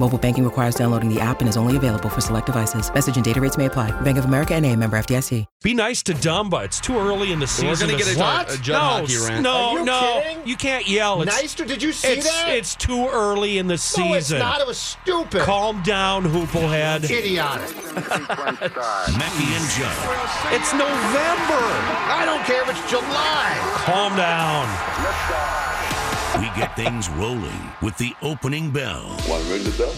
Mobile banking requires downloading the app and is only available for select devices. Message and data rates may apply. Bank of America and a member FDIC. Be nice to Dumba. It's too early in the season. We're gonna get a, What? a Judd no, hockey rant. No, Are you no, kidding? you can't yell. It's, Nice to, did you see it's, that? it's too early in the season. no, season. it's not. It was stupid. Calm down, Hooplehead. Idiotic. Mackey and Judd. It's November. I don't care if it's July. Calm down. We get things rolling with the opening bell. Why ring the bell?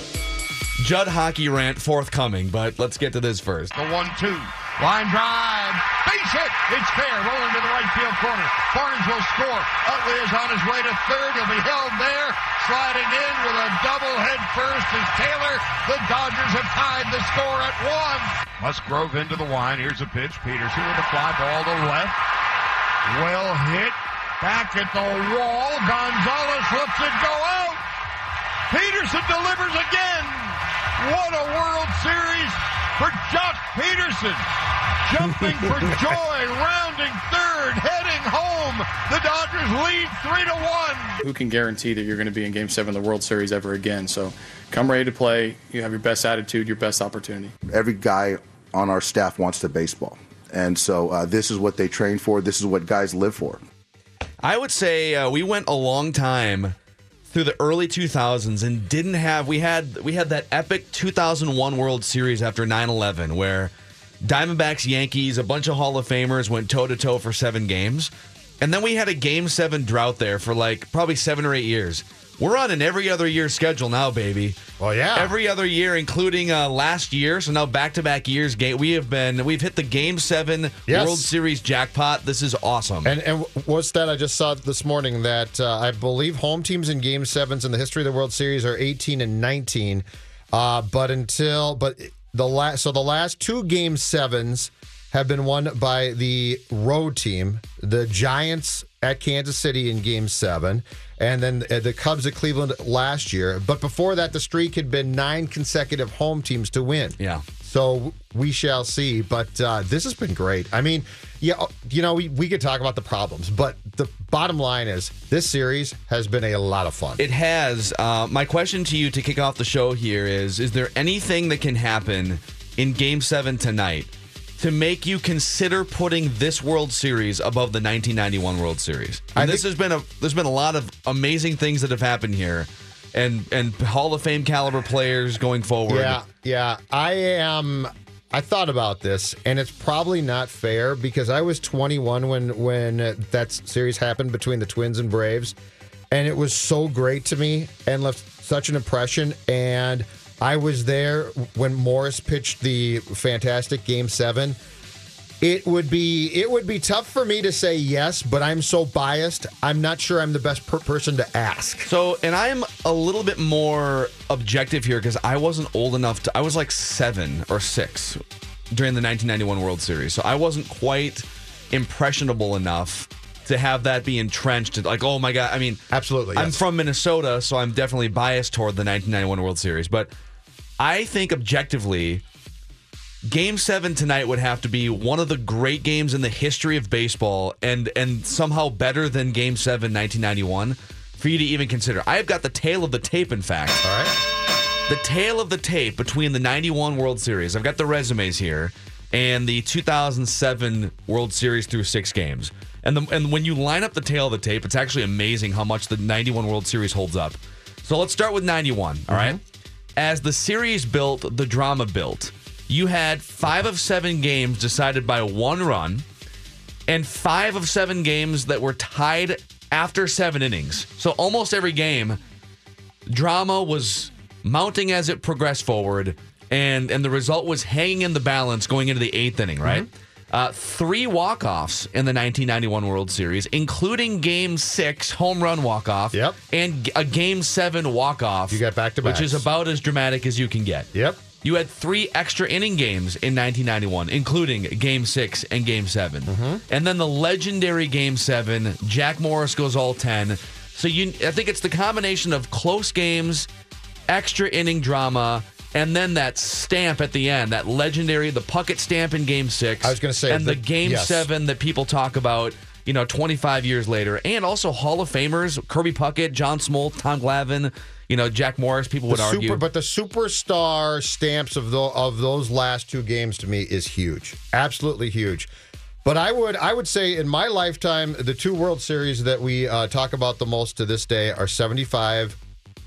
Judd hockey rant forthcoming, but let's get to this first. The one-two. Line drive. Base hit. It's fair. Rolling to the right field corner. Barnes will score. Utley is on his way to third. He'll be held there. Sliding in with a double head first is Taylor. The Dodgers have tied the score at one. Musgrove into the line. Here's a pitch. Pederson with a fly ball to left. Well hit. Back at the wall. Gonzalez lets it go out. Pederson delivers again. What a World Series for Joc Pederson. Jumping for joy, rounding third, heading home. The Dodgers lead three to one. who can guarantee that you're going to be in game seven of the World Series ever again? So come ready to play. You have your best attitude, your best opportunity. every guy on our staff wants to baseball. And so uh, this is what they train for. This is what guys live for. I would say uh, we went a long time through the early 2000s and didn't have we had we had that epic 2001 World Series after 9/11 where Diamondbacks Yankees a bunch of Hall of Famers went toe to toe for 7 games and then we had a game 7 drought there for like probably 7 or 8 years. We're on an every other year schedule now, baby. Well, yeah. Every other year, including uh, last year, so now back-to-back years. Game we have been we've hit the Game Seven Yes. World Series jackpot. This is awesome. And and what's that? I just saw this morning that uh, I believe home teams in Game Sevens in the history of the World Series are 18 and 19. Uh, but until but the last so the last two Game Sevens have been won by the road team, the Giants at Kansas City in Game Seven, and then uh, the Cubs at Cleveland last year. But before that, the streak had been nine consecutive home teams to win. Yeah. So we shall see. But uh, this has been great. I mean, yeah, you know, we, we could talk about the problems, but the bottom line is this series has been a lot of fun. It has. Uh, my question to you to kick off the show here is: Is there anything that can happen in Game Seven tonight to make you consider putting this World Series above the 1991 World Series? And I this has been a. There's been a lot of amazing things that have happened here, and and Hall of Fame caliber players going forward. Yeah, yeah. I am. I thought about this, and it's probably not fair because I was 21 when when that series happened between the Twins and Braves, and it was so great to me and left such an impression. And I was there when Morris pitched the fantastic Game Seven. It would be it would be tough for me to say yes, but I'm so biased. I'm not sure I'm the best per- person to ask. So, and I'm a little bit more objective here because I wasn't old enough to. I was like seven or six during the 1991 World Series, so I wasn't quite impressionable enough to have that be entrenched. Like, oh my god! I mean, Absolutely, I'm yes. from Minnesota, so I'm definitely biased toward the 1991 World Series, but I think objectively. Game seven tonight would have to be one of the great games in the history of baseball, and and somehow better than Game seven 1991 for you to even consider. I've got the tail of the tape. In fact, All right. the tail of the tape between the 91 World Series. I've got the resumes here and the 2007 World Series through six games. And the, and when you line up the tail of the tape, it's actually amazing how much the 91 World Series holds up. So let's start with 91, all right? Mm-hmm. As the series built, the drama built. you had five of seven games decided by one run, and five of seven games that were tied after seven innings. So almost every game, drama was mounting as it progressed forward, and and the result was hanging in the balance going into the eighth inning. Right. Mm-hmm. Uh, three walk-offs in the 1991 World Series, including Game Six home run walk-off, Yep. and a Game Seven walk-off. You got back-to-backs. which is about as dramatic as you can get. Yep. You had three extra inning games in 1991, including Game Six and Game 7 Mm-hmm. and then the legendary Game Seven. Jack Morris goes all ten. So you, I think it's the combination of close games, extra inning drama, and then that stamp at the end, that legendary, the Puckett stamp in Game Six. I was gonna say and the, the- Game yes. Seven that people talk about. You know, 25 years later, and also Hall of Famers Kirby Puckett, John Smoltz, Tom Glavine, you know, Jack Morris. People would The argue, super, but the superstar stamps of the, of those last two games to me is huge, absolutely huge. But I would I would say in my lifetime, the two World Series that we uh, talk about the most to this day are '75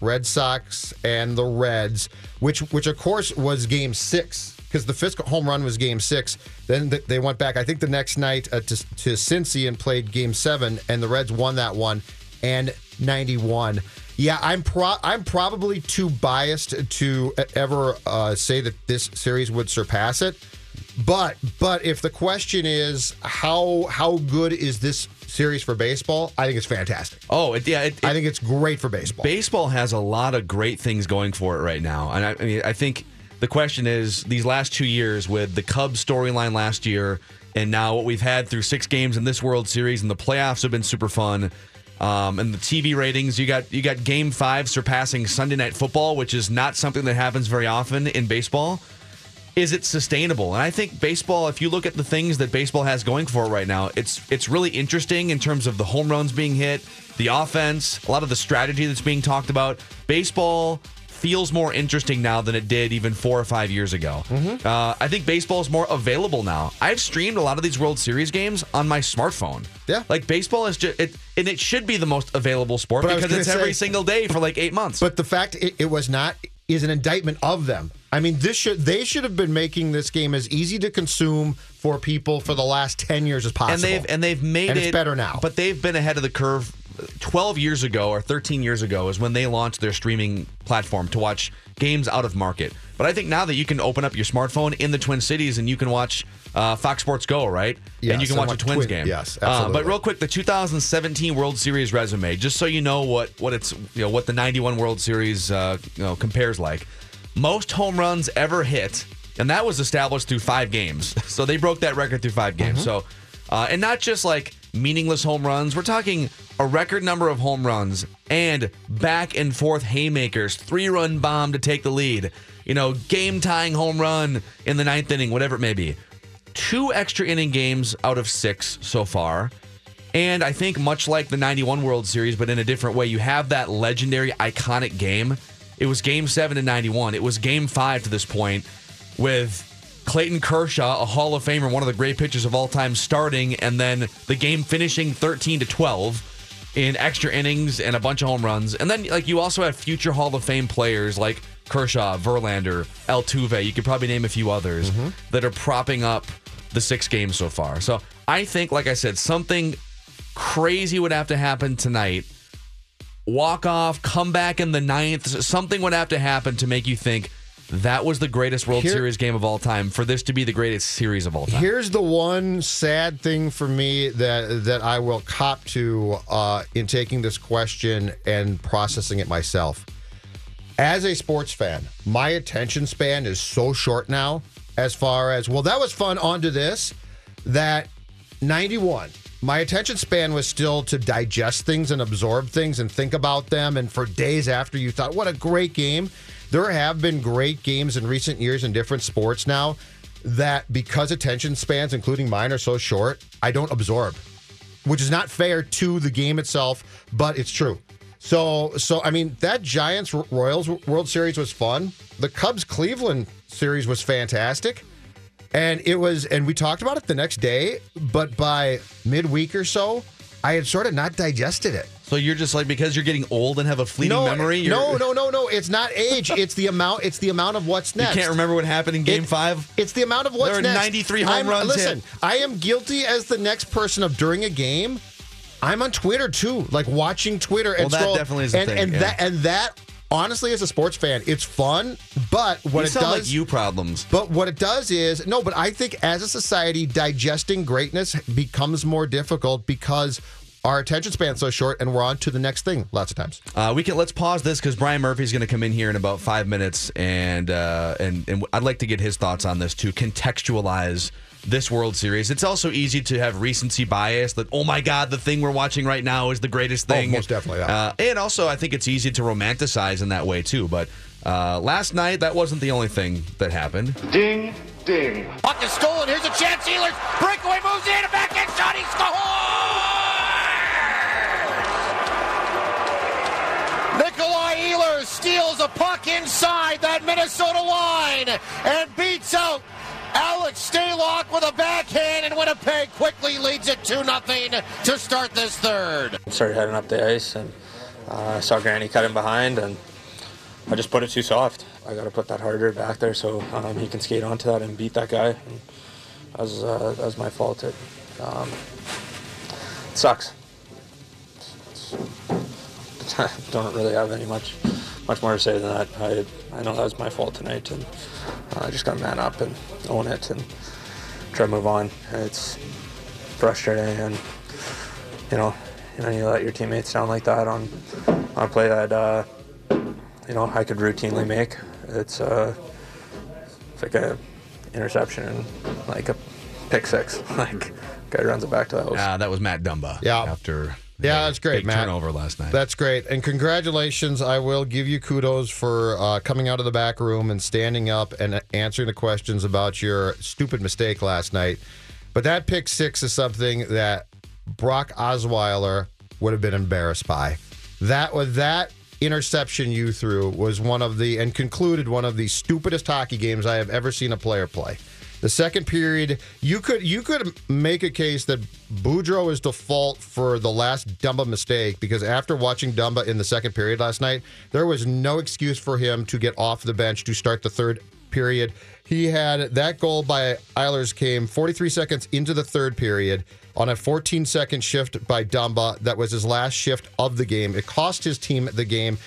Red Sox and the Reds, which which of course was Game Six because the Fisk home run was Game Six. Then th- they went back. I think the next night uh, to to Cincy and played Game Seven, and the Reds won that one and '91. Yeah, I'm pro- I'm probably too biased to ever uh, say that this series would surpass it. But but if the question is how how good is this series for baseball, I think it's fantastic. oh, it, yeah, it, I think it's great for baseball. baseball has a lot of great things going for it right now. And I, I mean, I think the question is these last two years with the Cubs storyline last year, and now what we've had through six games in this World Series, and the playoffs have been super fun. Um, and the TV ratings, you got you got Game Five surpassing Sunday Night Football, which is not something that happens very often in baseball. Is it sustainable? And I think baseball, if you look at the things that baseball has going for it right now, it's it's really interesting in terms of the home runs being hit, the offense, a lot of the strategy that's being talked about. Baseball feels more interesting now than it did even four or five years ago. Uh, I think baseball is more available now. I've streamed a lot of these World Series games on my smartphone. Yeah. like baseball is just it, and it should be the most available sport But because it's gonna every single day for like eight months. But the fact it, it was not is an indictment of them. I mean, this should they should have been making this game as easy to consume for people for the last ten years as possible. and they've and they've made And it better now. But they've been ahead of the curve. Twelve years ago or thirteen years ago is when they launched their streaming platform to watch games out of market. But I think now that you can open up your smartphone in the Twin Cities and you can watch uh, Fox Sports Go, right? Yes, and you can watch a Twins Twin- game. yes, Uh, but real quick, the 2017 World Series resume, just so you know what what it's you know what the 91 World Series uh, you know compares like. Most home runs ever hit, and that was established through five games. So they broke that record through five games. So, uh, and not just like meaningless home runs. We're talking a record number of home runs and back and forth haymakers, three run bomb to take the lead. You know, game tying home run in the ninth inning, whatever it may be. Two extra inning games out of six so far. And I think much like the 91 World Series, but in a different way, you have that legendary, iconic game. It was game seven to 91. It was game five to this point with Clayton Kershaw, a Hall of Famer, one of the great pitchers of all time, starting, and then the game finishing 13 to 12 in extra innings and a bunch of home runs. And then, like, you also have future Hall of Fame players like Kershaw, Verlander, Altuve. You could probably name a few others mm-hmm. that are propping up the six games so far. So I think, like I said, something crazy would have to happen tonight. Walk off, come back in the ninth. Something would have to happen to make you think that was the greatest World Here- Series game of all time for this to be the greatest series of all time. Here's the one sad thing for me that that I will cop to uh, in taking this question and processing it myself. As a sports fan, my attention span is so short now. As far as well, that was fun. On to this. That 91. My attention span was still to digest things and absorb things and think about them. And for days after you thought, what a great game. There have been great games in recent years in different sports now that because attention spans, including mine, are so short, I don't absorb, which is not fair to the game itself, but it's true. So, so I mean, that Giants Royals World Series was fun. The Cubs Cleveland series was fantastic. And it was, and we talked about it the next day, but by midweek or so, I had sort of not digested it. So you're just like because you're getting old and have a fleeting no, memory. You're, no, no, no, no. It's not age. It's the amount. It's the amount of what's next. You can't remember what happened in Game It- Five. It's the amount of what's There are next. 93 home I'm- runs Listen, hit. I am guilty as the next person of during a game. I'm on Twitter too, like watching Twitter and Well, that scroll- definitely is the and, thing, and yeah. that and that. Honestly, as a sports fan, it's fun, but what you it does like you problems. But what it does is no, but I think as a society, digesting greatness becomes more difficult because our attention span's so short and we're on to the next thing lots of times. Uh, we can let's pause this because Brian Murphy's going to come in here in about five minutes, and uh, and and I'd like to get his thoughts on this to contextualize this World Series. It's also easy to have recency bias that oh my god, the thing we're watching right now is the greatest Oh, thing. most definitely, yeah. Uh, and also, I think it's easy to romanticize in that way too. But uh, last night, that wasn't the only thing that happened. Ding, ding. Puck is stolen. Here's a chance. Ehlers breakaway moves in. A backhand shot. He scores! Nikolai Ehlers steals a puck inside that Minnesota line and beats out Alex Stalock with a backhand, and Winnipeg quickly leads it 2 0 to start this third. started heading up the ice and uh, I saw Granny cut him behind and I just put it too soft. I got to put that harder back there so um, he can skate onto that and beat that guy. And that, was, uh, that was my fault. It, um, it sucks. Don't really have any much much more to say than that. I, I know that was my fault tonight and uh, I just got to man up and own it and try to move on. It's frustrating and you know, you know, you let your teammates down like that on on a play that uh, you know I could routinely make. It's uh, it's like a interception and like a pick six. Like guy runs it back to the house. Uh, that was Matt Dumba. Yeah. After Yeah, that's great, big Matt. turnover last night. That's great. And congratulations. I will give you kudos for uh, coming out of the back room and standing up and answering the questions about your stupid mistake last night. But that pick six is something that Brock Osweiler would have been embarrassed by. That was that interception you threw was one of the and concluded one of the stupidest hockey games I have ever seen a player play. The second period, you could you could make a case that Boudreau is default for the last Dumba mistake because after watching Dumba in the second period last night, there was no excuse for him to get off the bench to start the third period. He had that goal by Ehlers came 43 seconds into the third period on a 14 second shift by Dumba. That was his last shift of the game. It cost his team the game.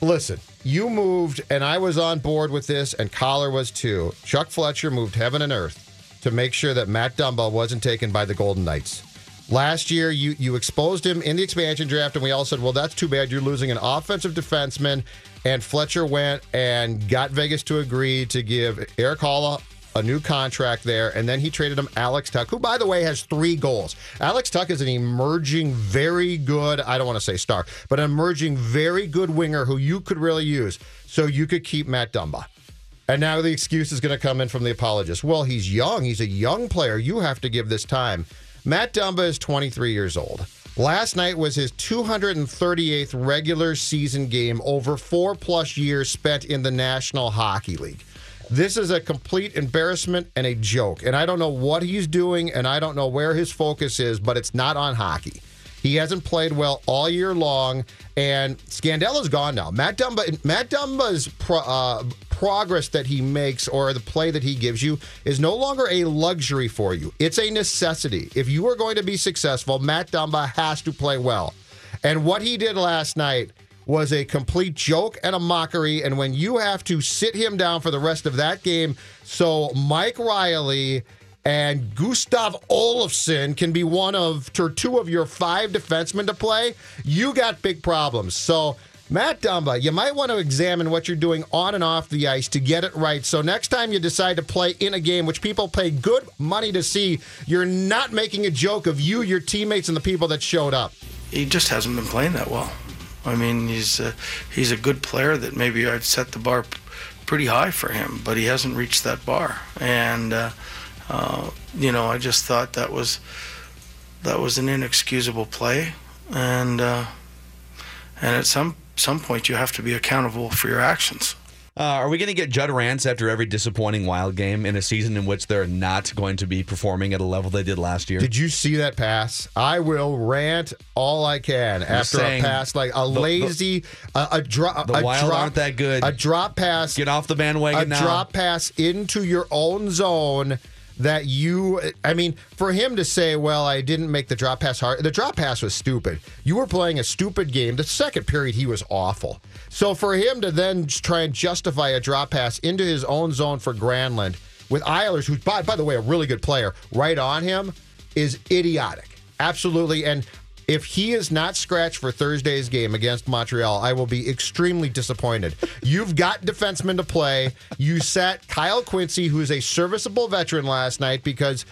Listen, you moved, and I was on board with this, and Collar was too. Chuck Fletcher moved heaven and earth to make sure that Matt Dumba wasn't taken by the Golden Knights. Last year, you you exposed him in the expansion draft, and we all said, "Well, that's too bad. You're losing an offensive defenseman." And Fletcher went and got Vegas to agree to give Erik Haula a new contract there, and then he traded him Alex Tuch, who, by the way, has three goals. Alex Tuch is an emerging, very good, I don't want to say star, but an emerging, very good winger who you could really use. So you could keep Matt Dumba. And now the excuse is going to come in from the apologist. Well, he's young. He's a young player. You have to give this time. Matt Dumba is 23 years old. Last night was his 238th regular season game over four plus years spent in the National Hockey League. This is a complete embarrassment and a joke. And I don't know what he's doing and I don't know where his focus is, but it's not on hockey. He hasn't played well all year long, and Scandella's gone now. Matt Dumba, Matt Dumba's pro, uh, progress that he makes or the play that he gives you is no longer a luxury for you. It's a necessity. If you are going to be successful, Matt Dumba has to play well. And what he did last night was a complete joke and a mockery. And when you have to sit him down for the rest of that game, so Mike Reilly and Gustav Olofsson can be one of or two of your five defensemen to play, you got big problems. So Matt Dumba, you might want to examine what you're doing on and off the ice to get it right. So next time you decide to play in a game, which people pay good money to see, you're not making a joke of you, your teammates, and the people that showed up. He just hasn't been playing that well. I mean, he's a, he's a good player that maybe I'd set the bar pretty high for him, but he hasn't reached that bar. And uh, uh, you know, I just thought that was that was an inexcusable play, and uh, and at some some point you have to be accountable for your actions. Uh, are we going to get Judd rants after every disappointing Wild game in a season in which they're not going to be performing at a level they did last year? Did you see that pass? I will rant all I can after a pass like a the- lazy a, a drop. The a Wild drop, aren't that good. A drop pass. Get off the bandwagon now. a now. drop pass into your own zone that you I mean for him to say well I didn't make the drop pass hard the drop pass was stupid. You were playing a stupid game. The second period he was awful. So for him to then try and justify a drop pass into his own zone for Granlund with Ehlers who's by, by the way a really good player right on him is idiotic. Absolutely. And if he is not scratched for Thursday's game against Montreal, I will be extremely disappointed. You've got defensemen to play. You sat Kyle Quincey, who's a serviceable veteran last night because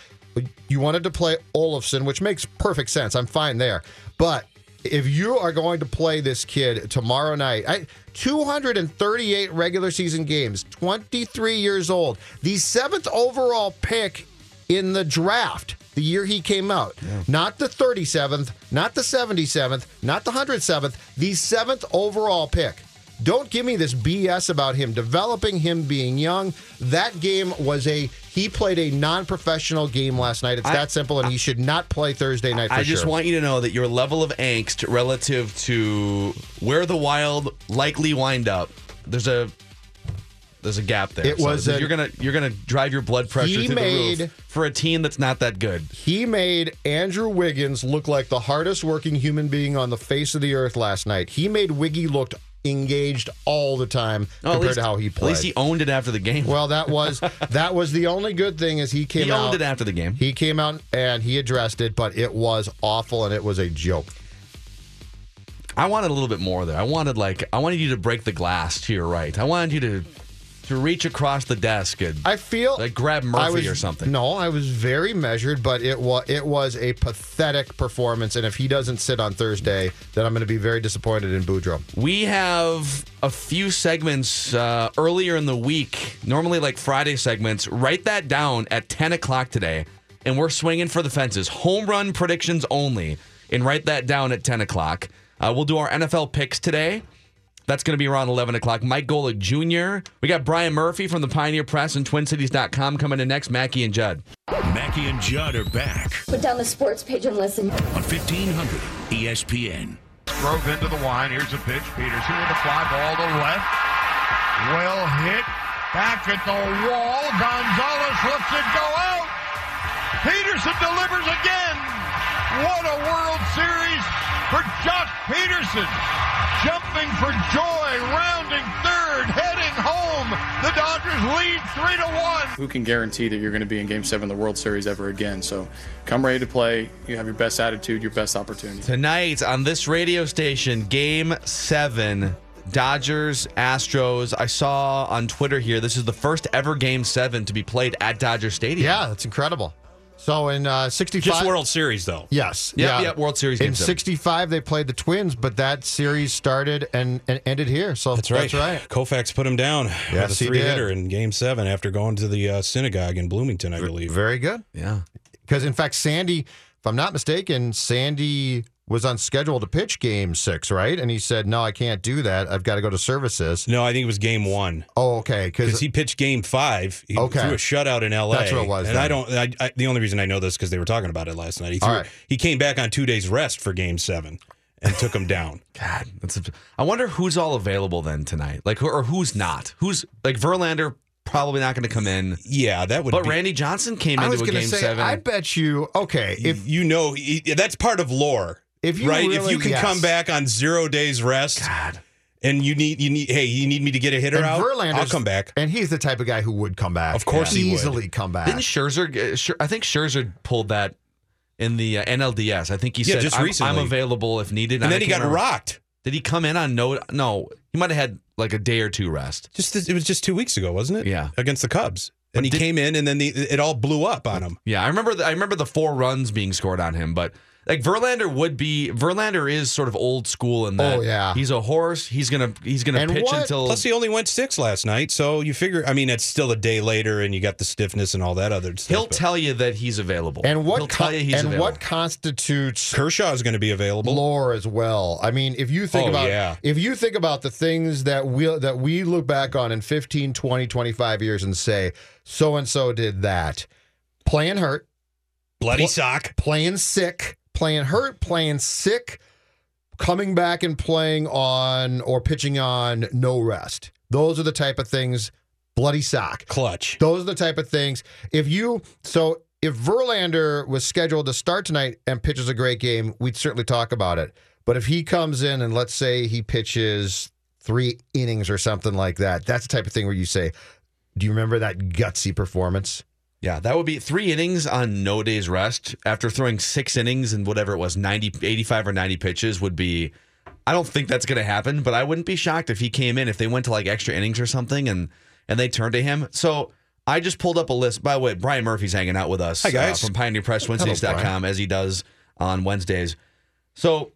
you wanted to play Olofsson, which makes perfect sense. I'm fine there. But if you are going to play this kid tomorrow night, I, 238 regular season games, 23 years old, the seventh overall pick in the draft the year he came out. Not the 37th, not the 77th, not the 107th, the seventh overall pick. Don't give me this BS about him developing, him being young. That game was a he played a non-professional game last night. It's I- that simple, and he should not play Thursday night. For I just sure. want you to know that your level of angst relative to where the Wild likely wind up, there's a there's a gap there. It was So a- you're gonna you're gonna drive your blood pressure He through the made- roof for a team that's not that good. He made Andrew Wiggins look like the hardest working human being on the face of the earth last night. He made Wiggy look engaged all the time Oh, compared least- to how he played. At least he owned it after the game. well, that was that was the only good thing is he came he out. owned it after the game. He came out and he addressed it, but it was awful and it was a joke. I wanted a little bit more there. I wanted like I wanted you to break the glass to your right. I wanted you to to reach across the desk and I feel like grab Murphy was, or something. No, I was very measured, but it was it was a pathetic performance. And if he doesn't sit on Thursday, then I'm going to be very disappointed in Boudreau. We have a few segments uh, earlier in the week, normally like Friday segments. Write that down at 10 o'clock today, and we're swinging for the fences. Home run predictions only, and write that down at 10 o'clock. Uh, we'll do our NFL picks today. That's going to be around 11 o'clock. Mike Golic Jr. We got Brian Murphy from the Pioneer Press and TwinCities.com coming in next. Mackey and Judd. Mackey and Judd are back Put down the sports page and listen. on E 1500 ESPN. Drove into the line. Here's a pitch. Pederson with a fly ball to left. Well hit. Back at the wall. Gonzalez lets it go out. Pederson delivers again. What a World Series for Joc Pederson. Jumping for joy, rounding third, heading home. The Dodgers lead three to one. Who can guarantee that you're going to be in Game 7 of the World Series ever again? So come ready to play. You have your best attitude, your best opportunity. Tonight on this radio station, game seven, Dodgers, Astros. I saw on Twitter here, this is the first ever game seven to be played at Dodger Stadium. Yeah, that's incredible. So in uh, 65. Just World Series, though. Yes. Yep, yeah. yep, World Series In 65, they played the Twins, but that series started and, and ended here. So That's right. That's right. Koufax put him down Yes, with a he three did. hitter in Game Seven after going to the uh, synagogue in Bloomington, I believe. Very good. Yeah. Because, in fact, Sandy, if I'm not mistaken, Sandy was on schedule to pitch game six, right? And he said, no, I can't do that. I've got to go to services. No, I think it was Game One Oh, okay. because Because he pitched Game Five. He Okay. threw a shutout in L.A. That's what it was And then. I don't. I, I, the only reason I know this because they were talking about it last night. He threw, All right. He came back on two days rest for Game Seven and took him down. God, that's a, I wonder who's all available then tonight. Like, who, or who's not? Who's like Verlander probably not going to come in. Yeah, that would. But be, Randy Johnson came in. I into was a game say, seven. I bet you, okay, if if you know he- that's part of lore. If you right, if you can yes. come back on zero days rest, God. and you need you need hey you need me to get a hitter and out, Verlander's, I'll come back. And he's the type of guy who would come back. Of course he would. easily come back. Didn't Scherzer? uh, Scher- I think Scherzer pulled that in the uh, NLDS. I think he Yeah, said, just I'm, recently. I'm available if needed." And I then he got remember- rocked. Did he come in on no? No, he might have had like a day or two rest. Just it was just two weeks ago, wasn't it? Yeah. against the Cubs, and he did- came in, and then the, it all blew up on him. Yeah, I remember. The, I remember the four runs being scored on him, but like Verlander would be. Verlander is sort of old school in that. Oh, yeah. he's a horse. He's gonna he's gonna And pitch what- until. Plus, he only went six last night, so you figure. I mean, it's still a day later, and you got the stiffness and all that other stuff. he'll but tell you that he's available. And what he'll tell you he's and available. what constitutes Kershaw is going to be available. lore as well. I mean, if you think Oh, about yeah. if you think about the things that we that we look back on in 15, 20, 25 years and say so and so did that. Playing hurt, Bloody Pl- sock. playing sick, playing hurt, playing sick, coming back and playing on or pitching on no rest. Those are the type of things bloody sock. Clutch. Those are the type of things. If you so if Verlander was scheduled to start tonight and pitches a great game, we'd certainly talk about it. But if he comes in and let's say he pitches three innings or something like that, that's the type of thing where you say, "Do you remember that gutsy performance?" Yeah, that would be three innings on no days rest after throwing six innings and whatever it was, 90, 85 or 90 pitches would be. I don't think that's going to happen, but I wouldn't be shocked if he came in, if they went to like extra innings or something and and they turned to him. So I just pulled up a list. By the way, Brian Murphy's hanging out with us Hi, guys. uh, from PioneerPressWednesdays.com as he does on Wednesdays. So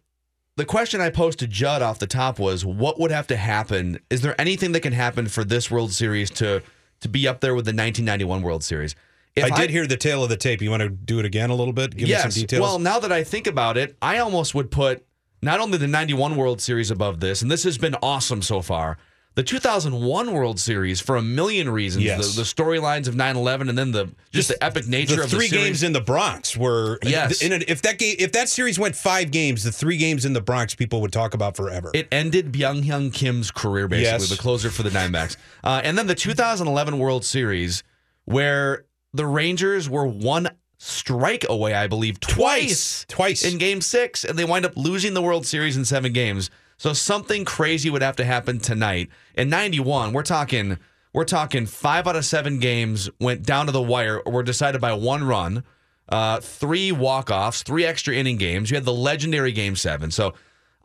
the question I posed to Judd off the top was what would have to happen? Is there anything that can happen for this World Series to to be up there with the 1991 World Series? If I did hear the tail of the tape. You want to do it again a little bit? Give yes. me some details. Well, now that I think about it, I almost would put not only the 91 World Series above this, and this has been awesome so far, the 2001 World Series for a million reasons. Yes. The, the storylines of 9 11 and then the just, the epic nature the of three the games in the Bronx were Yes. In if that game, if that series went five games, the three games in the Bronx people would talk about forever. It ended Byung Hyun Kim's career, basically, Yes. the closer for the Diamondbacks. Uh, and then the 2011 World Series, where the Rangers were one strike away, I believe, twice, Twice. in Game Six, and they wind up losing the World Series in seven games. So something crazy would have to happen tonight. In '91, we're talking, we're talking five out of seven games went down to the wire, or were decided by one run. Uh, three walk-offs, three extra inning games. You had the legendary Game Seven. So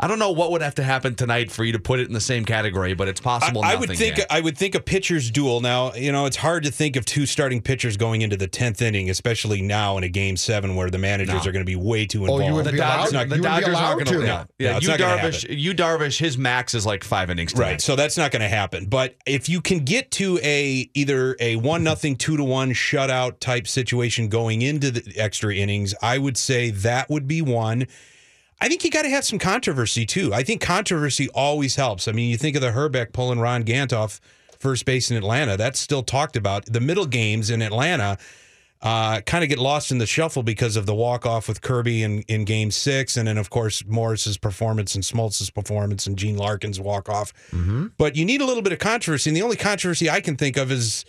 I don't know what would have to happen tonight for you to put it in the same category, but it's possible. I, I would think can. I would think a pitcher's duel. Now, you know, it's hard to think of two starting pitchers going into the tenth inning, especially now in a game seven where the managers No. are going to be way too Oh, involved. you would the be Dodgers, allowed- the you would be Dodgers aren't going to. Yeah, yeah. No, it's you not gonna Darvish, you Darvish, his max is like five innings. Tonight. Right. So that's not going to happen. But if you can get to a either a one nothing, two to one shutout type situation going into the extra innings, I would say that would be one. I think you got to have some controversy too. I think controversy always helps. I mean, you think of the Hrbek pulling Ron Gant off first base in Atlanta. That's still talked about. The middle games in Atlanta uh, kind of get lost in the shuffle because of the walk off with Kirby in, in game six. And then, of course, Morris's performance and Smoltz's performance and Gene Larkin's walk off. But you need a little bit of controversy. And the only controversy I can think of is,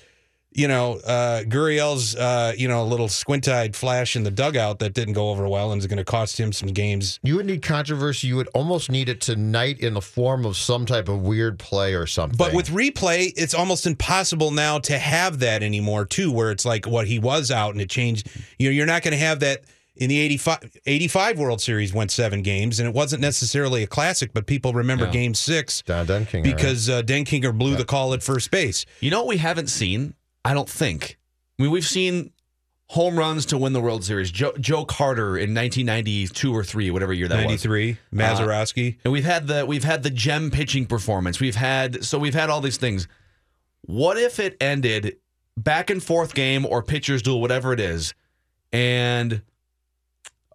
you know, uh, Gurriel's, uh, you know, a little squint eyed flash in the dugout that didn't go over well and is going to cost him some games. You would need controversy. You would almost need it tonight in the form of some type of weird play or something. But with replay, it's almost impossible now to have that anymore, too, where it's like what he was out and it changed. You know, you're not going to have that in the 85, 85 World Series went seven games, and it wasn't necessarily a classic, but people remember Yeah. game six Don Denkinger, because uh, Denkinger blew the call at first base. You know what we haven't seen? I don't think. I mean, we've seen home runs to win the World Series. Joe, Joe Carter in 1992 or three, whatever year that was. 93, uh, Mazeroski. And we've had the we've had the gem pitching performance. We've had so we've had all these things. What if it ended back and forth game or pitchers duel, whatever it is, and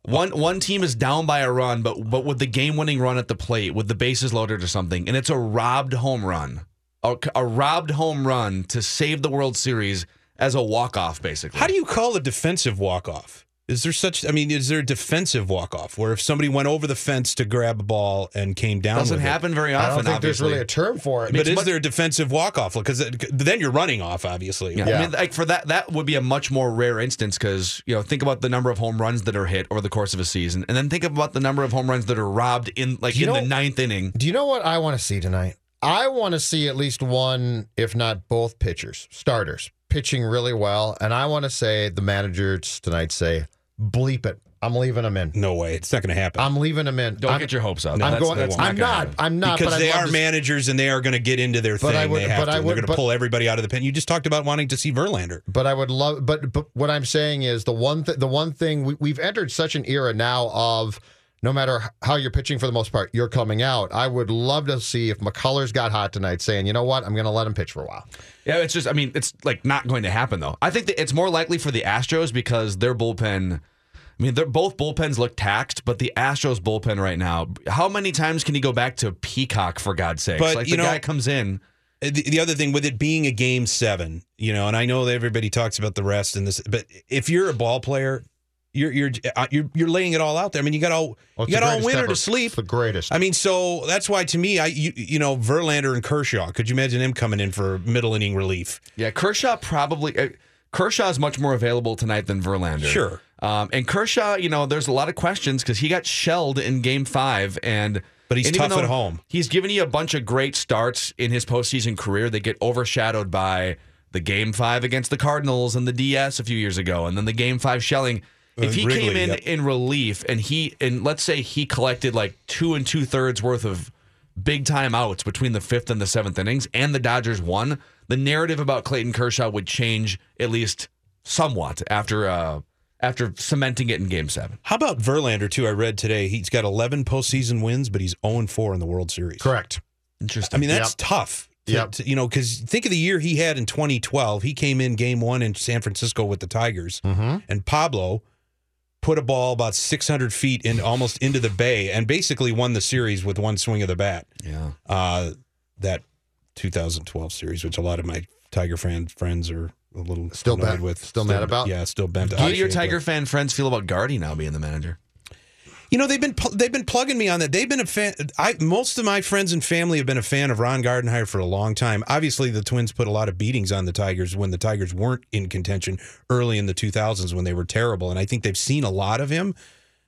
one one team is down by a run, but but with the game winning run at the plate, with the bases loaded or something, and it's a robbed home run, a, a robbed home run to save the World Series as a walk off, basically. How do you call a defensive walk off? Is there such? I mean, is there a defensive walk off where if somebody went over the fence to grab a ball and came down? Doesn't with it- happen very I often. don't think there's really a term for it. But is there a defensive walk off? Because then you're running off, obviously. Yeah. I mean, like for that, that would be a much more rare instance because you know, think about the number of home runs that are hit over the course of a season, and then think about the number of home runs that are robbed in like Do you in the ninth inning. Do you know what I want to see tonight? I want to see at least one, if not both pitchers, starters, pitching really well. And I want to say the managers tonight say, bleep it. I'm leaving them in. No way. It's not going to happen. I'm leaving them in. Don't I'm, get your hopes up. I'm That's- going. that's I'm gonna not. happen. I'm not. because but they are to- managers and they are going to get into their But thing. I would- they have but to. I They're going to pull everybody out of the pen. You just talked about wanting to see Verlander. But I would love. But but what I'm saying is the one th- the one thing we, we've entered such an era now of no matter how you're pitching for the most part, you're coming out. I would love to see if McCullers got hot tonight, saying, you know what, I'm going to let him pitch for a while. Yeah, it's just, I mean, it's like not going to happen though. I think that it's more likely for the Astros because their bullpen. I mean, they're both bullpens look taxed, but the Astros bullpen right now. How many times can he go back to Peacock for God's sake? But, like you the know- guy comes in. Uh, The, the other thing with it being a game seven, you know, and I know that everybody talks about the rest and this, but if you're a ball player, you're you're uh, you're, you're laying it all out there. I mean, you got all Well, you got all winter ever. to sleep. It's the greatest. I mean, so that's why to me, I you, you know Verlander and Kershaw. Could you imagine him coming in for middle inning relief? Yeah, Kershaw probably. Uh, Kershaw is much more available tonight than Verlander. Sure. Um, and Kershaw, you know, there's a lot of questions because he got shelled in Game Five, and But he's and tough at home. He's given you a bunch of great starts in his postseason career. They get overshadowed by the Game Five against the Cardinals and the DS a few years ago, and then the Game Five shelling. If Uh, he Wrigley, came in yep. in relief and he and let's say he collected like two and two thirds worth of big time outs between the fifth and the seventh innings, and the Dodgers won, the narrative about Clayton Kershaw would change at least somewhat after uh, after cementing it in Game Seven. How about Verlander too? I read today he's got 11 postseason wins, but he's 0 4 in the World Series. Correct. Interesting. I mean, that's Yep. tough. to- Yep. to- you know, because think of the year he had in 2012. He came in game one in San Francisco with the Tigers, Mm-hmm. and Pablo put a ball about 600 feet in almost into the bay and basically won the series with one swing of the bat. Yeah. Uh, that 2012 series, which a lot of my Tiger fan friends are a little Still annoyed bad- with. still mad about? Yeah, still bent. How do your Tiger with- fan friends feel about Gardy now being the manager? You know they've been they've been plugging me on that. They've been a fan. I most of my friends and family have been a fan of Ron Gardenhire for a long time. Obviously, the Twins put a lot of beatings on the Tigers when the Tigers weren't in contention early in the 2000s when they were terrible, and I think they've seen a lot of him.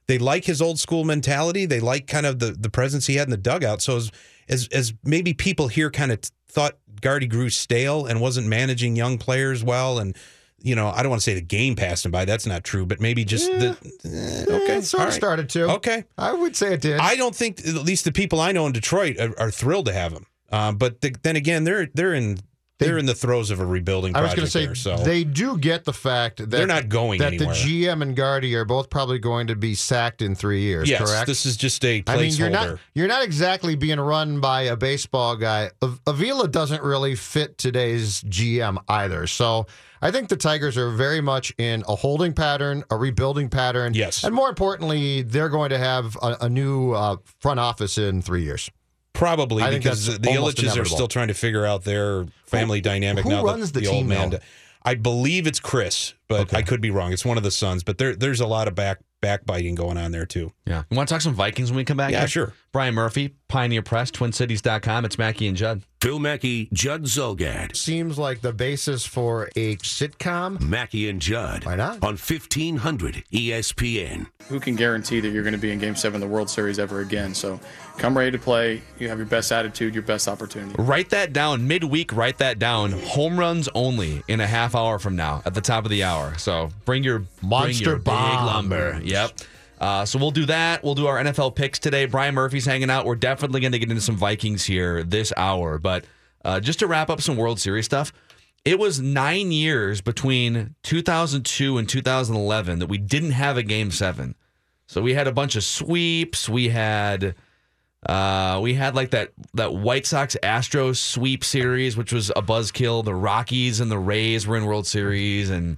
They like his old school mentality. They like kind of the the presence he had in the dugout. So as as, as maybe people here kind of thought Gardy grew stale and wasn't managing young players well, and you know I don't want to say the game passed him by. That's not true, but maybe just the eh, okay. it sort of right. started to. Okay. I would say it did. I don't think at least the people I know in Detroit are, are thrilled to have him. Um, but the, then again, they're they're in they're in the throes of a rebuilding. I was going to say there, so they do get the fact that They're not going that anywhere. the GM and Gardy are both probably going to be sacked in three years. yes, correct. this is just a placeholder. I mean, you're not you're not exactly being run by a baseball guy. Avila doesn't really fit today's GM either. So I think the Tigers are very much in a holding pattern, a rebuilding pattern. Yes. and more importantly, they're going to have a, a new uh, front office in three years. Probably I because the Ilitches are still trying to figure out their family dynamic who now. runs the the, old team, man. though? I believe it's Chris, but I could be wrong. It's one of the sons, but there there's a lot of back backbiting going on there too. Yeah. You want to talk some Vikings when we come back? Yeah, here? sure. Brian Murphy, Pioneer Press, TwinCities.com. It's Mackey and Judd. Phil Mackey, Judd Zulgad. Seems like the basis for a sitcom. Mackey and Judd. Why not? On 1500 ESPN. Who can guarantee that you're going to be in Game Seven of the World Series ever again? So come ready to play. You have your best attitude, your best opportunity. Write that down midweek. Write that down. Home runs only in a half hour from now at the top of the hour. So bring your Monster bring your big lumber. Yep. Uh, so we'll do that. We'll do our NFL picks today. Brian Murphy's hanging out. We're definitely going to get into some Vikings here this hour. But uh, just to wrap up some World Series stuff, it was nine years between 2002 and 2011 that we didn't have a Game Seven. So we had a bunch of sweeps. We had uh, we had like that that White Sox Astros sweep series, which was a buzzkill. The Rockies and the Rays were in World Series, and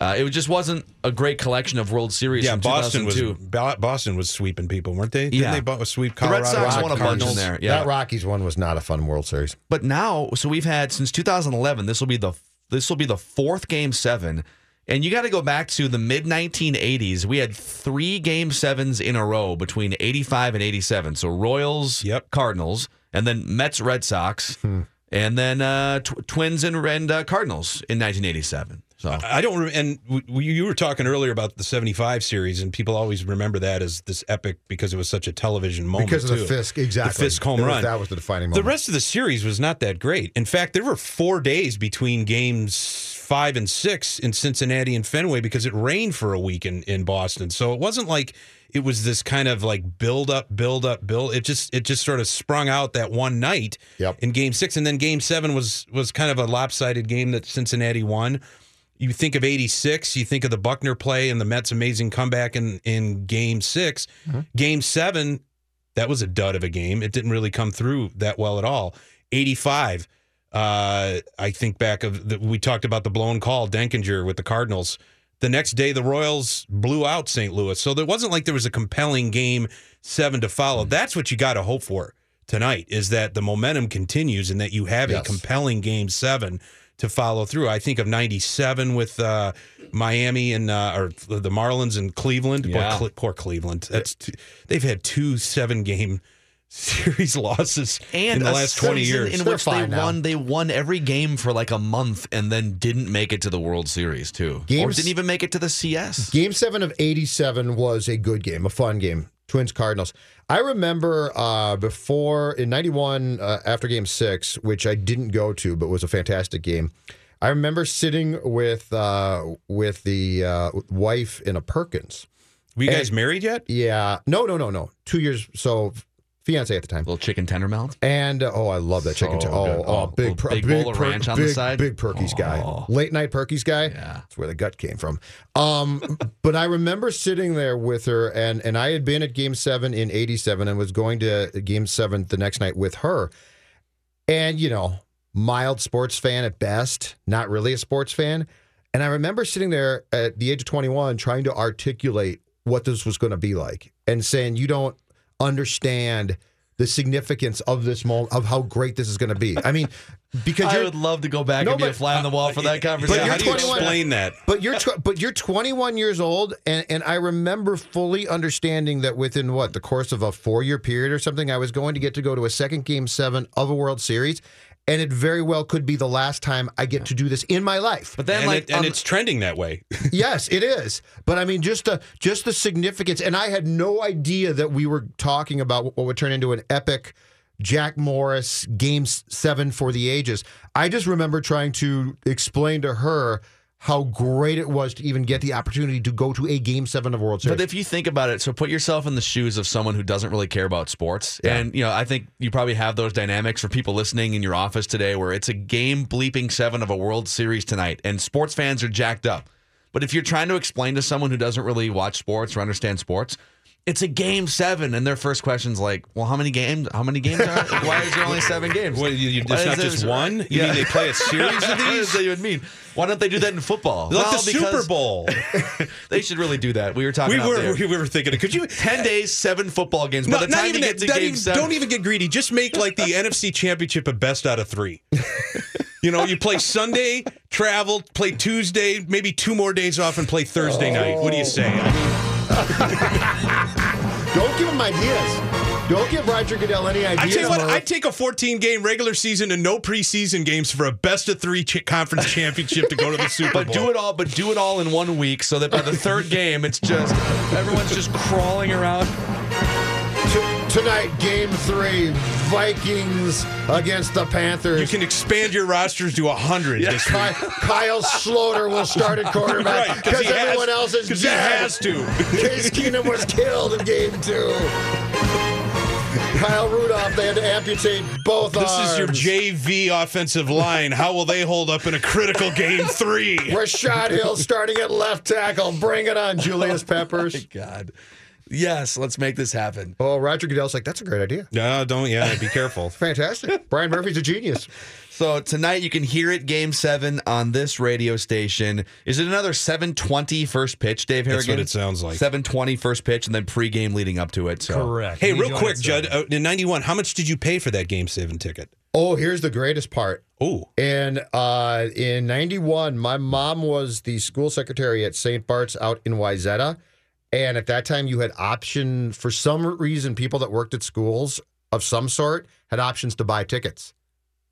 uh, it just wasn't a great collection of World Series. Yeah, from Boston was 2002. Bo- Boston was sweeping people, weren't they? Didn't Yeah. they bo- sweep The Red Colorado? Sox won a bunch in there. Yeah, That Rockies one was not a fun World Series. But now, so we've had since 2011. This will be the this will be the fourth game seven, and you got to go back to the mid 1980s. We had three game sevens in a row between 85 and 87. So Royals, Yep. Cardinals, and then Mets, Red Sox, and then uh, tw- Twins and, and uh, Cardinals in 1987. So I don't, re- and w- you were talking earlier about the '75 series, and people always remember that as this epic because it was such a television moment. because of the. Fisk, exactly. The Fisk home was- run. That was the defining moment. The rest of the series was not that great. In fact, there were four days between games five and six in Cincinnati and Fenway because it rained for a week in, in Boston. So it wasn't like it was this kind of like build up, build up, build. It just it just sort of sprung out that one night in game six. And then game seven was was kind of a lopsided game that Cincinnati won. You think of 86, you think of the Buckner play and the Mets' amazing comeback in, in game 6 Game seven, that was a dud of a game. It didn't really come through that well at all. 85, uh, I think back of the, we talked about the blown call, Denkinger with the Cardinals. The next day, the Royals blew out St. Louis. So there wasn't like there was a compelling game seven to follow. That's what you got to hope for tonight is that the momentum continues and that you have a compelling game seven to follow through. I think of 97 with uh, Miami and uh, or the Marlins and Cleveland. Yeah. Boy, Cle- poor Cleveland. That's two, they've had two seven game series losses and in the last 20 years. in which they won they won every game for like a month and then didn't make it to the World Series too, or didn't even make it to the CS. Game seven of 87 was a good game, a fun game. Twins Cardinals. I remember uh, before in 91, uh, after game six, which I didn't go to, but was a fantastic game. I remember sitting with uh, with the uh, wife in a Perkins. Were you And- guys married yet? Yeah. No, no, no, no. Two years. So fiance at the time. Little chicken tender melt. And uh, oh, I love that chicken. So t- oh, oh, Oh, big, per- big big bowl of per- ranch on the side? Big Perky's guy, late night Perky's guy. Yeah, that's where the gut came from. Um, but I remember sitting there with her, and and I had been at Game Seven in '87, and was going to Game Seven the next night with her, and you know, mild sports fan at best, not really a sports fan. And I remember sitting there at the age of 21 trying to articulate what this was going to be like and saying, you don't understand the significance of this moment, of how great this is going to be. I mean, because I would love to go back No, and be a fly on the wall for that conversation. but How do you explain that? But you're tw- but you're 21 years old, and and I remember fully understanding that within what the course of a four year period or something, I was going to get to go to a second Game Seven of a World Series, and it very well could be the last time I get to do this in my life. But then, and like, it, and on- it's trending that way. yes, it is. But I mean, just the just the significance, and I had no idea that we were talking about what would turn into an epic Jack Morris Game Seven for the ages. I just remember trying to explain to her how great it was to even get the opportunity to go to a Game Seven of World Series. But if you think about it, so put yourself in the shoes of someone who doesn't really care about sports. And, you know, I think you probably have those dynamics for people listening in your office today where it's a game bleeping seven of a World Series tonight and sports fans are jacked up. But if you're trying to explain to someone who doesn't really watch sports or understand sports, it's a game seven, and their first question's like, "Well, how many games? How many games are? Why is there only seven games? What, you- you- it's not just one? You mean they play a series of What these? that even mean? Why don't they do that in football? Like Well, the Super Bowl. they should really do that. We were talking. We were we were thinking. Could you? Ten days, seven football games. No, By the time you that. get to not game even- seven, don't even get greedy. Just make like the NFC Championship a best out of three. You know, you play Sunday, travel, play Tuesday, maybe two more days off, and play Thursday night. What do you say? Don't give him ideas. Don't give Roger Goodell any ideas. I ideas. tell you what, I'd take a 14 game regular season and no preseason games for a best of three ch- conference championship to go to the Super Bowl. but Bowl. do it all. But do it all in one week, so that by the third game, it's just everyone's just crawling around. T- tonight, Game Three, Vikings against the Panthers. You can expand your rosters to 100 this Ky- week. Kyle Sloter will start at quarterback Right, 'cause because has- everyone else is dead. has to. Case Keenum was killed in game two. Kyle Rudolph, they had to amputate both This arms. is your JV offensive line. How will they hold up in a critical game three? Rashod Hill starting at left tackle. Bring it on, Julius oh Peppers. God, yes, let's make this happen. Oh, Roger Goodell's like, that's a great idea. No, don't. Yeah, be careful. Fantastic. Brian Murphy's a genius. So tonight you can hear it game seven on this radio station. Is it another 720 first pitch, Dave Harrigan? That's what it sounds like. 720 first pitch and then pregame leading up to it. So Correct. Hey, real quick, Judd. Uh, in '91, how much did you pay for that Game Seven ticket? Oh, here's the greatest part. Oh, And uh, in 91, my mom was the school secretary at St. Bart's out in Wayzata. And at that time, you had option, for some reason, people that worked at schools of some sort had options to buy tickets.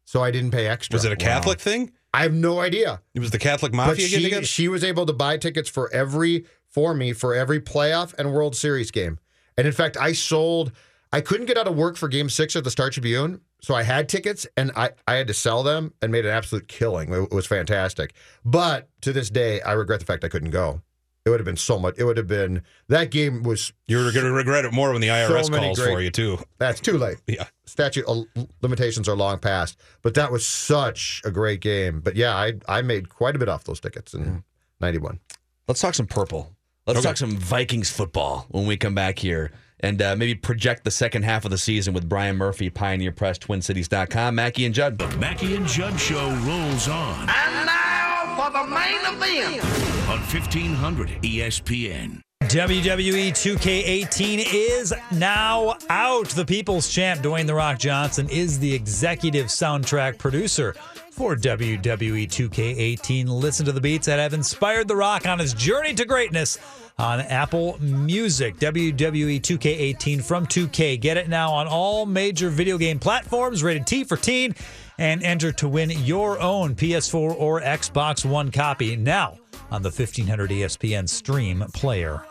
So I didn't pay extra. was it a Catholic thing? I have no idea. It was the Catholic But Mafia getting she, together? she was able to buy tickets for every for me for every playoff and World Series game. And in fact, I sold. I couldn't get out of work for Game Six at the Star Tribune, so I had tickets and I I had to sell them and made an absolute killing. It was fantastic. But to this day, I regret the fact I couldn't go. It would have been so much. It would have been that game was. You're going to regret it more when the IRS many calls great- for you, too. That's too late. Yeah. Statute of limitations are long past. But that was such a great game. But yeah, I I made quite a bit off those tickets in '91. Let's talk some purple. Let's Okay. talk some Vikings football when we come back here and uh, maybe project the second half of the season with Brian Murphy, Pioneer Press, TwinCities.com, Mackey and Judd. Mackey and Judd Show rolls on And now for the main event. On 1500 ESPN. WWE 2K18 is now out. The People's Champ, Dwayne The Rock Johnson, is the executive soundtrack producer for WWE 2K18. Listen to the beats that have inspired The Rock on his journey to greatness on Apple Music. WWE 2K18 from 2K. Get it now on all major video game platforms, rated T for teen, and enter to win your own PS4 or Xbox One copy now on the 1500 ESPN stream player.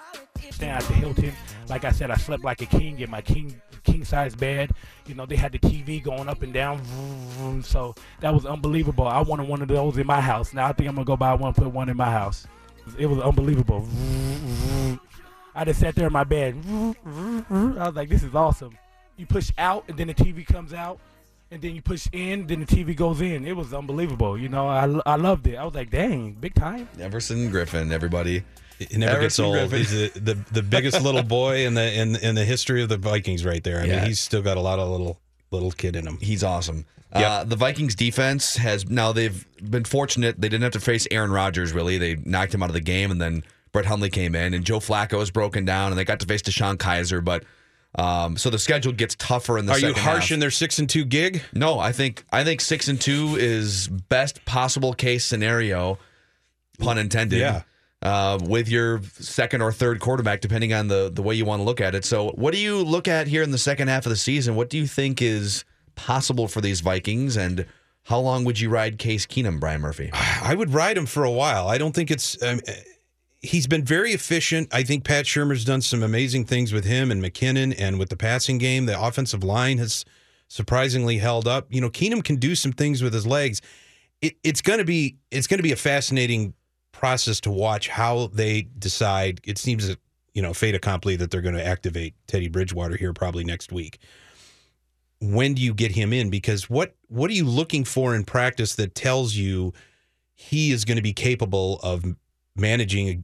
Staying at the Hilton. Like I said, I slept like a king in my king king size bed. You know, they had the TV going up and down. So that was unbelievable. I wanted one of those in my house. Now I think I'm gonna go buy one, put one in my house. It was unbelievable. I just sat there in my bed. I was like, this is awesome. You push out and then the TV comes out. And then you push in, then the TV goes in. It was unbelievable. You know, I, I loved it. I was like, dang, big time. Everson Griffen, everybody. It never gets old. Griffen. He's the, the, the biggest little boy in the in in the history of the Vikings, right there. I Yeah. mean, he's still got a lot of little little kid in him. He's awesome. Uh, the Vikings defense has now they've been fortunate. They didn't have to face Aaron Rodgers really. They knocked him out of the game, and then Brett Hundley came in, and Joe Flacco was broken down, and they got to face DeShone Kizer. But um, so the schedule gets tougher in the Are you harsh half. in their six and two gig? No, I think I think six and two is best possible case scenario, pun intended. Yeah. Uh, with your second or third quarterback, depending on the the way you want to look at it. So, what do you look at here in the second half of the season? What do you think is possible for these Vikings, and how long would you ride Case Keenum, Brian Murphy? I would ride him for a while. I don't think it's. Um, he's been very efficient. I think Pat Shurmur's done some amazing things with him and McKinnon, and with the passing game, the offensive line has surprisingly held up. You know, Keenum can do some things with his legs. It, it's going to be it's going to be a fascinating process to watch how they decide. It seems that you know fait accompli that they're going to activate Teddy Bridgewater here probably next week. When do you get him in? Because what what are you looking for in practice that tells you he is going to be capable of managing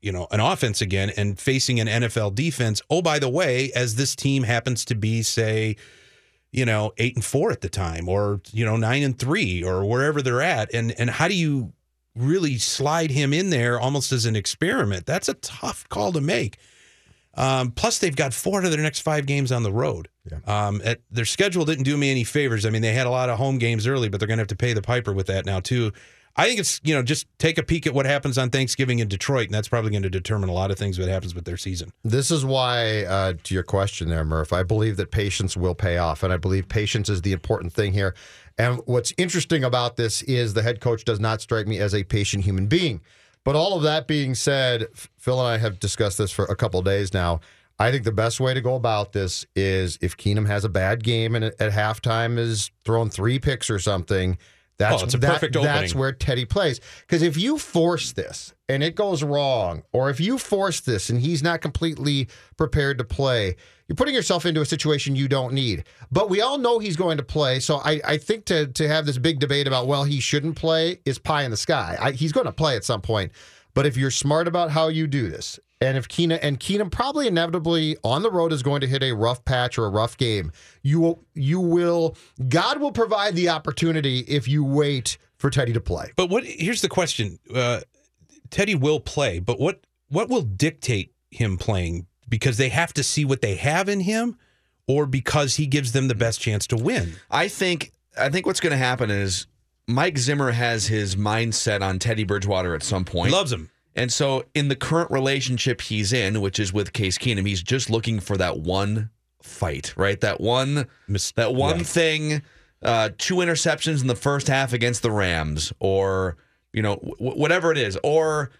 you know an offense again and facing an NFL defense? Oh, by the way, as this team happens to be, say, you know, eight and four at the time, or you know, nine and three, or wherever they're at, and and how do you really slide him in there almost as an experiment? That's a tough call to make. Um, plus, they've got four out of their next five games on the road. Um, at, their schedule didn't do me any favors. I mean, they had a lot of home games early, but they're going to have to pay the piper with that now too. I think it's you know just take a peek at what happens on Thanksgiving in Detroit, and that's probably going to determine a lot of things what happens with their season. This is why, uh, to your question there, Murph, I believe that patience will pay off. And I believe patience is the important thing here. And what's interesting about this is the head coach does not strike me as a patient human being. But all of that being said, Phil and I have discussed this for a couple days now. I think the best way to go about this is if Keenum has a bad game and at halftime is throwing three picks or something. That's Oh, it's a that- perfect That's where Teddy plays. Because if you force this and it goes wrong, or if you force this and he's not completely prepared to play, you're putting yourself into a situation you don't need. But we all know he's going to play. So I, I think to to have this big debate about well he shouldn't play is pie in the sky. I, he's going to play at some point. But if you're smart about how you do this, and if Keenum and Keenum probably inevitably on the road is going to hit a rough patch or a rough game, you will you will God will provide the opportunity if you wait for Teddy to play. But what? Here's the question: uh, Teddy will play, but what what will dictate him playing? Because they have to see what they have in him, or because he gives them the best chance to win. I think I think what's going to happen is Mike Zimmer has his mindset on Teddy Bridgewater at some point. Loves him. And so in the current relationship he's in, which is with Case Keenum, he's just looking for that one fight, right? That one that one yeah. thing uh, two interceptions in the first half against the Rams, or you know w- whatever it is, or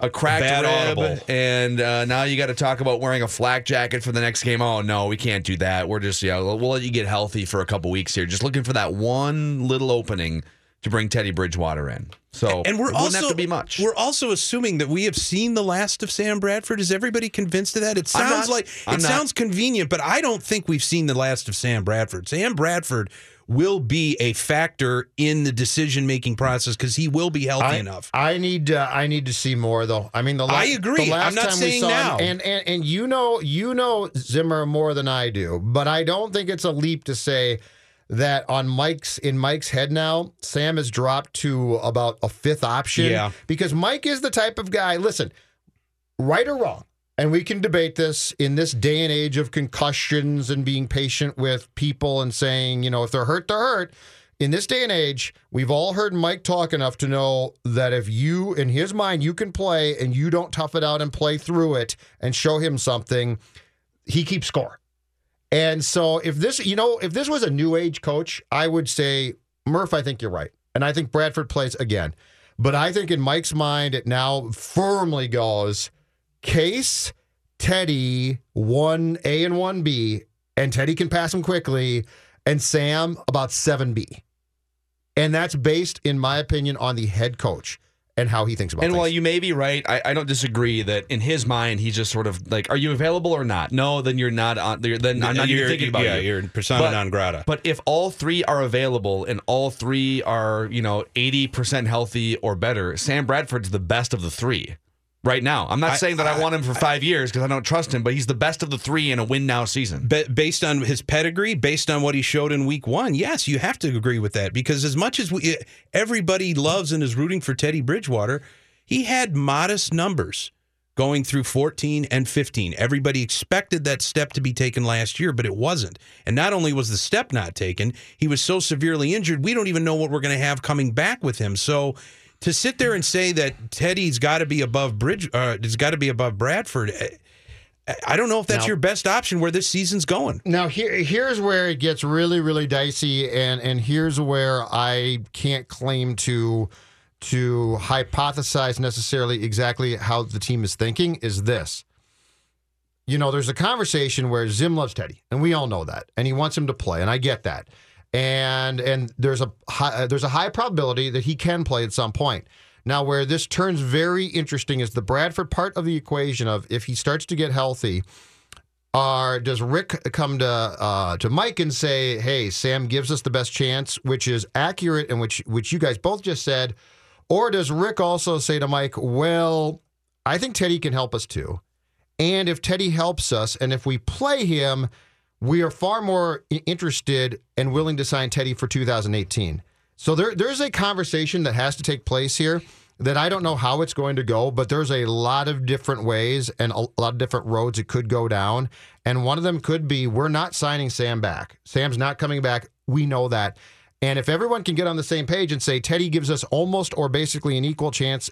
a cracked bad rib, audible. and uh, now you got to talk about wearing a flak jacket for the next game. Oh no, we can't do that. We're just yeah, we'll, we'll let you get healthy for a couple weeks here. Just looking for that one little opening to bring Teddy Bridgewater in. So and we're it wouldn't also have to be much. We're also assuming that we have seen the last of Sam Bradford. Is everybody convinced of that? It sounds not. like I'm it not. sounds convenient, but I don't think we've seen the last of Sam Bradford. Sam Bradford will be a factor in the decision making process because he will be healthy I, enough. I need uh, I need to see more though. I mean, the la- I agree. The last I'm not time we saying saw him- and, and and you know you know Zimmer more than I do, but I don't think it's a leap to say that on Mike's in Mike's head now, Sam has dropped to about a fifth option. Yeah. because Mike is the type of guy. Listen, right or wrong. And we can debate this in this day and age of concussions and being patient with people and saying, you know, if they're hurt, they're hurt. In this day and age, we've all heard Mike talk enough to know that if you, in his mind, you can play and you don't tough it out and play through it and show him something, he keeps score. And so if this, you know, if this was a new age coach, I would say, Murph, I think you're right. And I think Bradford plays again. But I think in Mike's mind, it now firmly goes Case, Teddy, 1A and 1B, and Teddy can pass him quickly, and Sam about 7B. And that's based, in my opinion, on the head coach and how he thinks about it. And things. while you may be right, I, I don't disagree that in his mind he's just sort of like, "Are you available or not?" No, then you're not on. Then I'm not even You're- thinking about yeah, you. you're persona But- non grata. But if all three are available and all three are you know 80 percent healthy or better, Sam Bradford's the best of the three right now. I'm not I- saying that I, want him for five years because I don't trust him, but he's the best of the three in a win now season. Based on his pedigree, based on what he showed in week one, yes, you have to agree with that because as much as we, eh, everybody loves and is rooting for Teddy Bridgewater, he had modest numbers going through 14 and 15. Everybody expected that step to be taken last year, but it wasn't. And not only was the step not taken, he was so severely injured, we don't even know what we're going to have coming back with him. So to sit there and say that Teddy's got to be above Bridge, uh, has got to be above Bradford. eh, I don't know if that's Now- your best option where this season's going. Now here here's where it gets really really dicey and and here's where I can't claim to to hypothesize necessarily exactly how the team is thinking is this. You know, there's a conversation where Zim loves Teddy, and we all know that, and he wants him to play, and I get that. And and there's a high, uh, there's a high probability that he can play at some point. Now, where this turns very interesting is the Bradford part of the equation of if he starts to get healthy, are does Rick come to uh, to Mike and say, "Hey, Sam gives us the best chance," which is accurate and which which you guys both just said, or does Rick also say to Mike, "Well, I think Teddy can help us too, and if Teddy helps us, and if we play him, we are far more interested and willing to sign Teddy for 2018." So there there's a conversation that has to take place here that I don't know how it's going to go, but there's a lot of different ways and a lot of different roads it could go down. And one of them could be we're not signing Sam back. Sam's not coming back. We know that. And if everyone can get on the same page and say Teddy gives us almost or basically an equal chance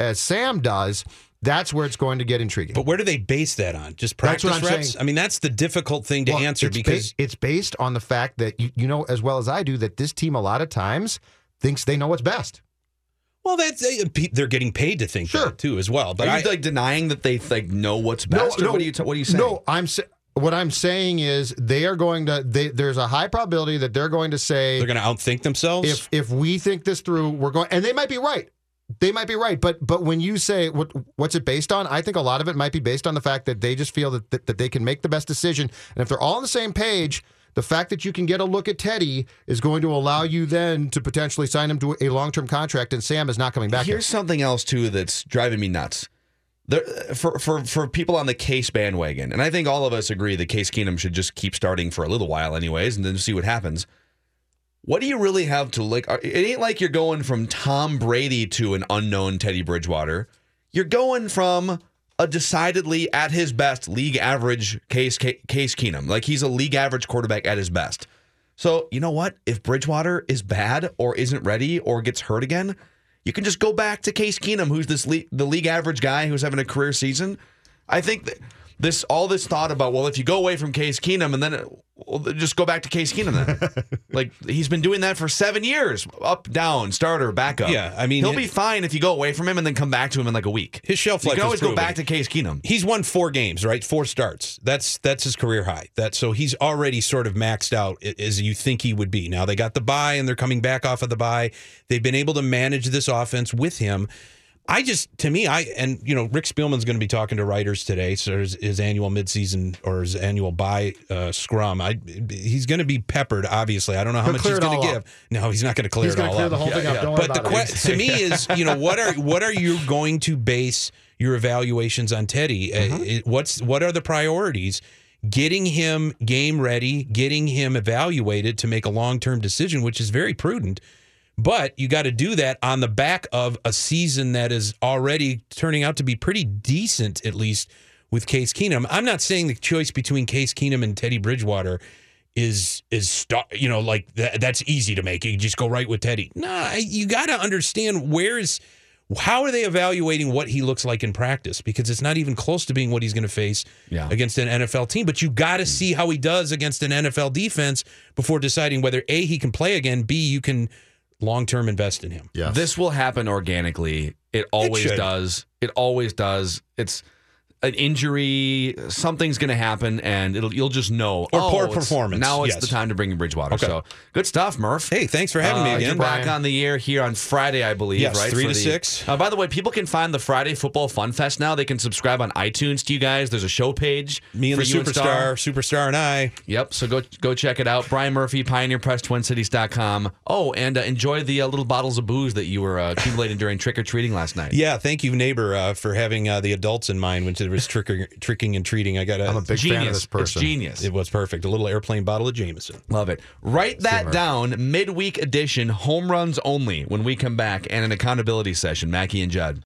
as Sam does, that's where it's going to get intriguing. But where do they base that on? Just That's practice what I'm reps? saying. I mean, that's the difficult thing to Well, answer it's because ba- it's based on the fact that you, you know as well as I do that this team a lot of times thinks they know what's best. well, that's they're getting paid to think that too as well. But are I, you like denying that they like know what's best? or what are you? T- what are you saying? No, I'm sa- what I'm saying is they are going to. They, there's a high probability that they're going to say they're going to outthink themselves. if if we think this through, we're going, and they might be right. They might be right, but but when you say what what's it based on? I think a lot of it might be based on the fact that they just feel that that, that they can make the best decision, and if they're all on the same page. The fact that you can get a look at Teddy is going to allow you then to potentially sign him to a long-term contract, and Sam is not coming back. Here's something else too that's driving me nuts. There, for for for people on the Case bandwagon, and I think all of us agree that Case Keenum should just keep starting for a little while, anyways, and then see what happens. What do you really have to like? It ain't like you're going from Tom Brady to an unknown Teddy Bridgewater. You're going from a decidedly at his best league average Case Case Keenum. Like he's a league average quarterback at his best. So you know what? If Bridgewater is bad or isn't ready or gets hurt again, you can just go back to Case Keenum, who's this le- the league average guy who's having a career season. I think that this all this thought about well, if you go away from Case Keenum and then Well, just go back to Case Keenum then. like he's been doing that for seven years, up, down, starter, backup. Yeah, I mean, he'll be fine if you go away from him and then come back to him in like a week. His shelf life. you can is always go back to Case Keenum. He's won four games, right? Four starts. That's that's his career high. That so he's already sort of maxed out as you think he would be. Now they got the bye and they're coming back off of the bye. They've been able to manage this offense with him. I just to me, I and you know Rick Spielman's going to be talking to writers today. So his, his annual midseason or his annual bye uh, scrum. I he's going to be peppered. Obviously, I don't know how He'll much he's going to give. up. No, he's not going to clear He's it all clear up. the whole thing up. Don't but the question to me is you know what are what are you going to base your evaluations on Teddy? Uh, Mm-hmm. it- what's what are the priorities? Getting him game ready, getting him evaluated to make a long term decision, which is very prudent. But you got to do that on the back of a season that is already turning out to be pretty decent, at least with Case Keenum. I'm not saying the choice between Case Keenum and Teddy Bridgewater is is sta- you know like that, that's easy to make. You just go right with Teddy. Nah, you got to understand where is how are they evaluating what he looks like in practice because it's not even close to being what he's going to face Yeah. against an NFL team. But you got to hmm. see how he does against an NFL defense before deciding whether a he can play again, b you can long term invest in him. Yes. This will happen organically. It always should. does. It always does. It's an injury. Something's going to happen, and it'll you'll just know. Or oh, poor performance. Now it's Yes. the time to bring in Bridgewater. Okay. So good stuff, Murph. Hey, thanks for having me Uh, again. You're back on the air here on Friday, I believe. Yes, right? three for to the- six. Uh, by the way, people can find the Friday Football Fun Fest now. They can subscribe on iTunes to you guys. There's a show page. Me and for the you superstar, superstar and I. Yep. So go go check it out. Brian Murphy, PioneerPress, Oh, and uh, enjoy the uh, little bottles of booze that you were uh, accumulating during trick or treating last night. Yeah, thank you, neighbor, uh, for having uh, the adults in mind when there was tricking, tricking and treating. I got a, I'm a big fan of Genius. this person. It's genius. It was perfect. A little airplane bottle of Jameson. Love it. Write that down. Midweek edition, home runs only. When we come back, and an accountability session. Mackey and Judd.